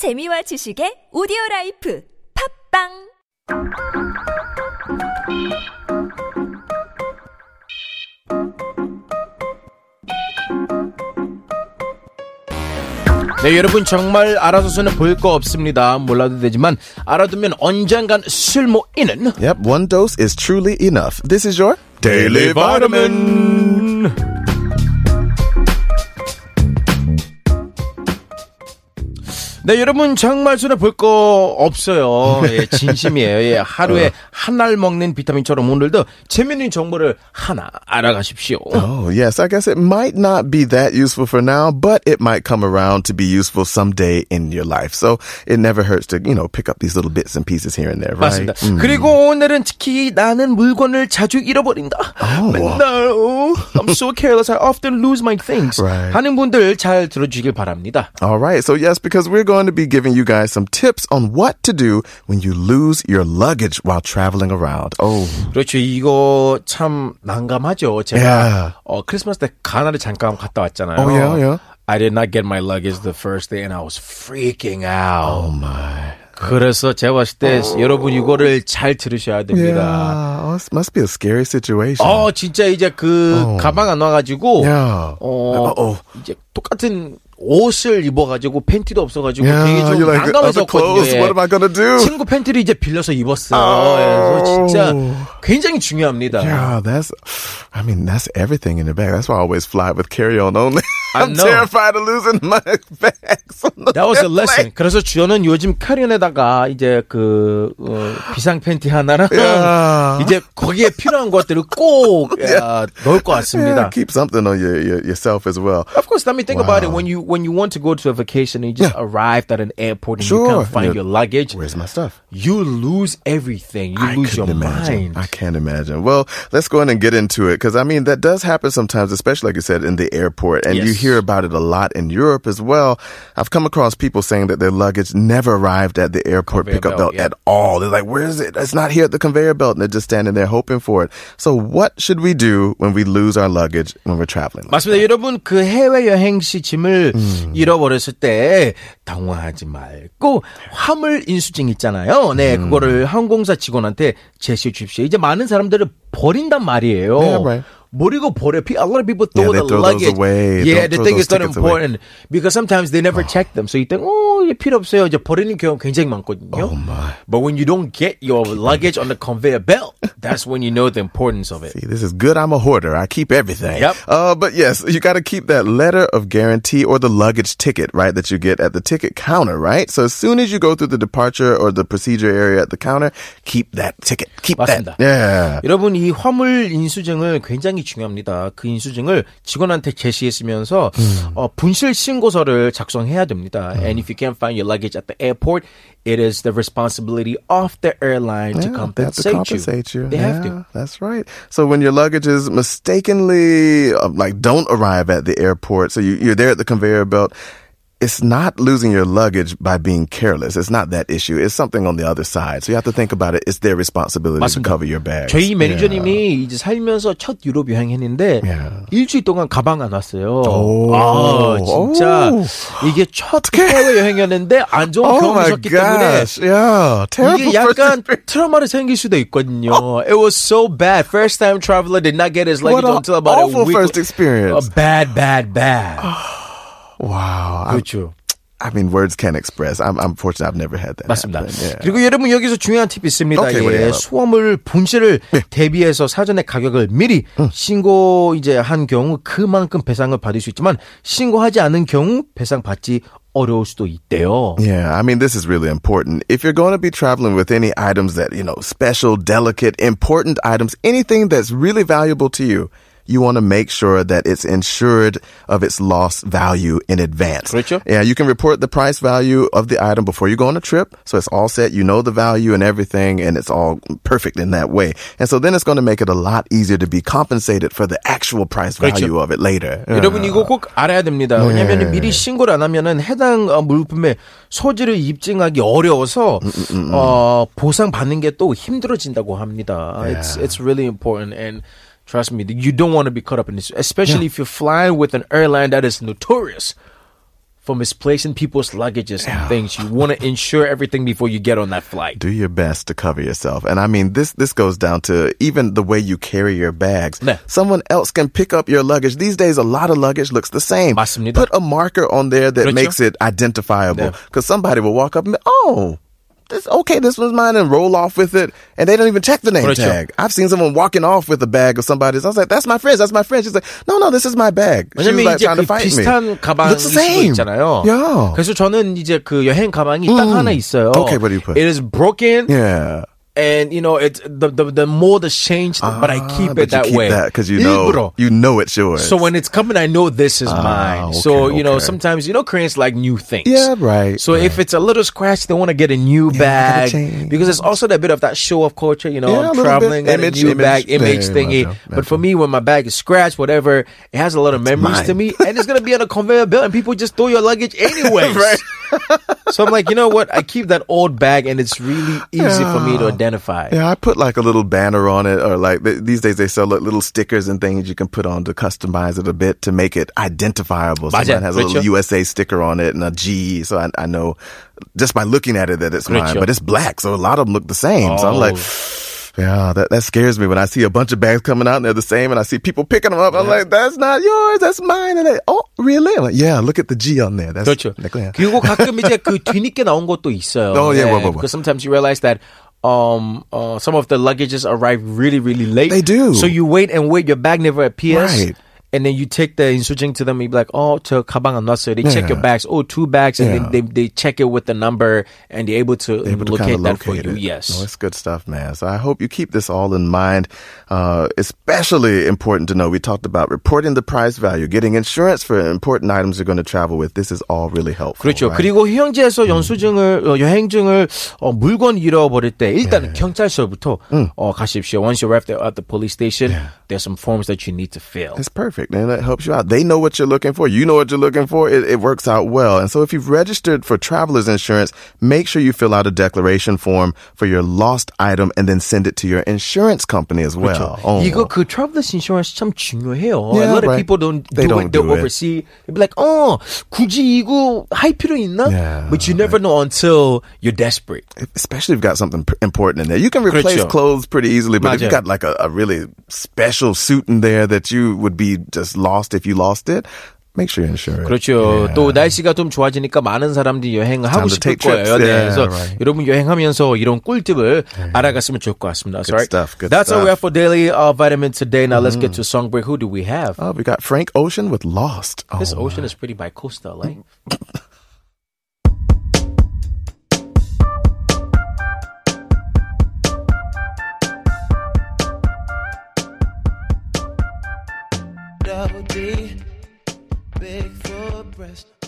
재미와 지식의 오디오 라이프 팝빵 네, 여러분 정말 알아서 서는 볼 거 없습니다. 몰라도 되지만 알아두면 언젠간 쓸모 있는 Yep, one dose is truly enough. This is your Daily Vitamin. 네, 여러분 정말 손에 볼 거 없어요. 예, 진심이에요. 예, 하루에 한알 먹는 비타민처럼 오늘도 재미있는 정보를 하나 알아가십시오. Oh, yes, I guess it might not be that useful for now, but it might come around to be useful someday in your life. So it never hurts to, you know, pick up these little bits and pieces here and there, right? 맞습니다. 그리고 오늘은 특히 나는 물건을 자주 잃어버린다. 맨날 어, I'm so careless. I often lose my things. Right. 하는 분들 잘 들어주길 바랍니다. All right. So yes, because we're going to be giving you guys some tips on what to do when you lose your luggage while traveling around. Oh, 그렇죠. 이거 참 난감하죠. 제가 Yeah. 어, 크리스마스 때 가나를 잠깐 갔다 왔잖아요. Oh, yeah, yeah. I did not get my luggage the first day and I was freaking out. oh my. 그래서 제가 봤을 때 여러분 이거를 잘 들으셔야 됩니다. Yeah. Oh, this must be a scary situation. 어, 진짜 이제 그 가방 안 와가지고 Yeah. 어, Uh-oh. 이제 똑같은 옷을 입어가지고 팬티도 없어가지고 Yeah, 되게 좀 like, clothes, 예. what am I gonna do? 친구 팬티를 이제 빌려서 입었어요. Oh. 그래서 진짜 굉장히 중요합니다. Yeah, that's, I mean, that's everything in the bag. That's why I always fly with carry-on only. I I'm know. terrified of losing my bags. on the That was a airplane. lesson. 그래서 저는 요즘 카리온에다가 이제 그 어, 비상 팬티 하나랑 Yeah. 이제 거기에 필요한 것들을 꼭 야, 넣을 것 같습니다. Yeah, keep something on your, your yourself as well. Of course, let me think about it. Wow. When you when you want to go to a vacation, and you just arrived at an airport and you Sure. can't find Yeah. your luggage. Where's my stuff? You lose everything. You I lose your couldn't imagine. mind. I can't imagine. Well, let's go ahead and get into it because I mean that does happen sometimes, especially like you said in the airport, and you Yes. hear about it a lot in Europe as well. I've come across people saying that their luggage never arrived at the airport Conveyor pickup belt, belt, yeah. at all. They're like, "Where is it? It's not here at the conveyor belt," and they're just standing there hoping for it. So, what should we do when we lose our luggage when we're traveling? 맞습니다. 여러분 그 해외 여행 시 짐을 음. 잃어버렸을 때 당황하지 말고 화물 인수증 있잖아요. 네, 음. 그거를 항공사 직원한테 제시해 주십시오. 이제 많은 사람들은 버린단 말이에요. Yeah, right. 버리고 버려. A lot of people throw Yeah, they the throw those luggage. away. Yeah, Don't they throw think those it's not tickets away. important because sometimes they never check them. So you think, oh, 이게 필요 없어요. 이제 버리는 경우 굉장히 많거든요. Oh my. But when you don't get your luggage on the conveyor belt, that's when you know the importance of it. See, this is good. I'm a hoarder. I keep everything. Yep. Uh, but yes, you got to keep that letter of guarantee or the luggage ticket, right? That you get at the ticket counter, right? So as soon as you go through the departure or the procedure area at the counter, keep that ticket. Keep 맞습니다. that. Yeah. 여러분 이 화물 인수증을 굉장히 중요합니다. 그 인수증을 직원한테 제시했으면서 어, 분실 신고서를 작성해야 됩니다. And if you can't find your luggage at the airport, it is the responsibility of the airline to Yeah, they have compensate, to compensate you. They have Yeah, to. That's right. So when your luggage is mistakenly uh, like don't arrive at the airport, so you, you're there at the conveyor belt. It's not losing your luggage by being careless. It's not that issue. It's something on the other side. So you have to think about it. It's their responsibility to 맞습니다. cover your bags. 저희 매니저님이 이제 살면서 첫 유럽 여행했는데 Yeah. 일주일 동안 가방 안 왔어요. 오. 아 진짜 오. 이게 첫 해외 여행이었는데 안 좋은 Oh 경험이 my 있었기 때문에 gosh. Yeah. Terrible 이게 first 약간 experience. 트라우마를 생길 수도 있거든요. It was so bad. First time traveler did not get his luggage What a until about a awful week. first experience. Uh, bad, bad, bad. Wow. I, 그렇죠. I mean, words can't express. I'm, I'm fortunate I've never had that. 맞습니다. Yeah. 그리고 여러분 여기서 중요한 팁이 있습니다. 오케이, 예, 뭐예요? 수화물 분실을 대비해서 사전에 가격을 미리 신고 이제 한 경우 그만큼 배상을 받을 수 있지만 신고하지 않은 경우 배상 받지 어려울 수도 있대요. Yeah, I mean, this is really important. If you're going to be traveling with any items that, you know, special, delicate, important items, anything that's really valuable to you, you want to make sure that it's insured of its lost value in advance. 그렇죠. Yeah, you can report the price value of the item before you go on a trip. So it's all set. You know the value and everything, and it's all perfect in that way. And so then it's going to make it a lot easier to be compensated for the actual price value of it later. 여러분 이거 꼭 알아야 됩니다. 왜냐하면 미리 신고를 안 하면은 해당 어, 물품의 소지를 입증하기 어려워서 어, 보상 받는 게 또 힘들어진다고 합니다. It's it's really important and trust me, you don't want to be caught up in this, especially if you're flying with an airline that is notorious for misplacing people's luggages and things. You want to insure everything before you get on that flight. Do your best to cover yourself. And I mean, this, this goes down to even the way you carry your bags. 네. Someone else can pick up your luggage. These days, a lot of luggage looks the same. 맞습니다. Put a marker on there that 그렇죠. makes it identifiable. 네. Because somebody will walk up and be, oh, this, okay, this was mine and roll off with it. And they don't even check the name 그렇죠. tag. I've seen someone walking off with a bag of somebody's. I was like, that's my friend's, that's my friend. She's like, no, no, this is my bag. She was 왜냐면 like 이제 trying 그 to fight 비슷한 me. 가방일 Looks the 수도 same. 있잖아요. Yeah. 그래서 저는 이제 그 여행 가방이 딱 하나 있어요. Okay, what do you put? It is broken. Yeah. And you know, it's the the, the mold has changed, but I keep Ah, but it that you keep way. that because you know 일부러. you know it's yours. So when it's coming, I know this is mine. So okay, you know, okay. sometimes you know Koreans like new things. Yeah, right, So if it's a little scratch, they want to get a new gotta bag change. because it's also that bit of that show of culture. You know, Yeah, a I'm little traveling, bit. got a Image, new image. bag, image Yeah, thingy. 맞아, But for 맞아. me, when my bag is scratched, whatever, it has a lot of memories to mine. me, and it's gonna be on a conveyor belt, and people just throw your luggage anyways. so I'm like, you know what? I keep that old bag, and it's really easy yeah. for me to identify. Yeah, I put like a little banner on it, or like these days they sell like, little stickers and things you can put on to customize it a bit to make it identifiable. Someone Baja, has a little USA sticker on it and a G, so I, I know just by looking at it that it's Richard. mine. But it's black, so a lot of them look the same. Oh. So I'm like. Oh. Yeah, that, that scares me when I see a bunch of bags coming out and they're the same and I see people picking them up. I'm like, that's not yours, that's mine. And they, oh, really? I'm like, yeah, look at the G on there. That's 그렇죠. 내 거야. 그리고 가끔 이제 그 뒤늦게 나온 것도 있어요. Oh, yeah, 네, what, what, what? Because sometimes you realize that um uh, some of the luggages arrive really really late. They do. So you wait and wait, your bag never appears. Right. And then you take the 인수증 to them and you be like, oh, 저 가방 안 왔어요. They check Yeah. your bags. Oh, two bags. And Yeah. then they, they check it with the number and they're able to, able to locate kind of that for locate you. it. Yes. No, it's good stuff, man. So I hope you keep this all in mind. Uh, especially important to know. We talked about reporting the price value, getting insurance for important items you're going to travel with. This is all really helpful. 그렇죠. right? 그리고 휴양지에서 영수증을 어, 여행증을 어, 물건 잃어버릴 때 일단은 경찰서부터 어, 가십시오. Once you arrive there at the police station, there's some forms that you need to fill. It's perfect, and it helps you out. They know what you're looking for. You know what you're looking for. It, it works out well. And so, if you've registered for traveler's insurance, make sure you fill out a declaration form for your lost item, and then send it to your insurance company as well. 그렇죠. Oh. 이거 그 travelers insurance 참 중요해요. Yeah, a lot of right. people don't They do don't it. They do it. oversee. They be like, 어, 굳이 이거 할 필요 있나? Yeah, But you never know until you're desperate. especially if you've got something p- important in there. You can replace 그렇죠. clothes pretty easily, but if 맞아요. you've got like a, a really special suit in there that you would be just lost if you lost it, make sure you insure it. 그렇죠. Yeah. 또 날씨가 좀 좋아지니까 많은 사람들이 여행을 하고 time to 싶을 take trips. 거예요. 네. Yeah, 그래서 right. 여러분 여행하면서 이런 꿀팁을 알아갔으면 좋을 것 같습니다. Good Sorry. stuff, good That's all we stuff. have for daily uh, vitamin today. Now let's get to song break. Who do we have? Oh, we got Frank Ocean with Lost. Oh, this ocean is pretty bi-coastal, eh? double D, big full breast.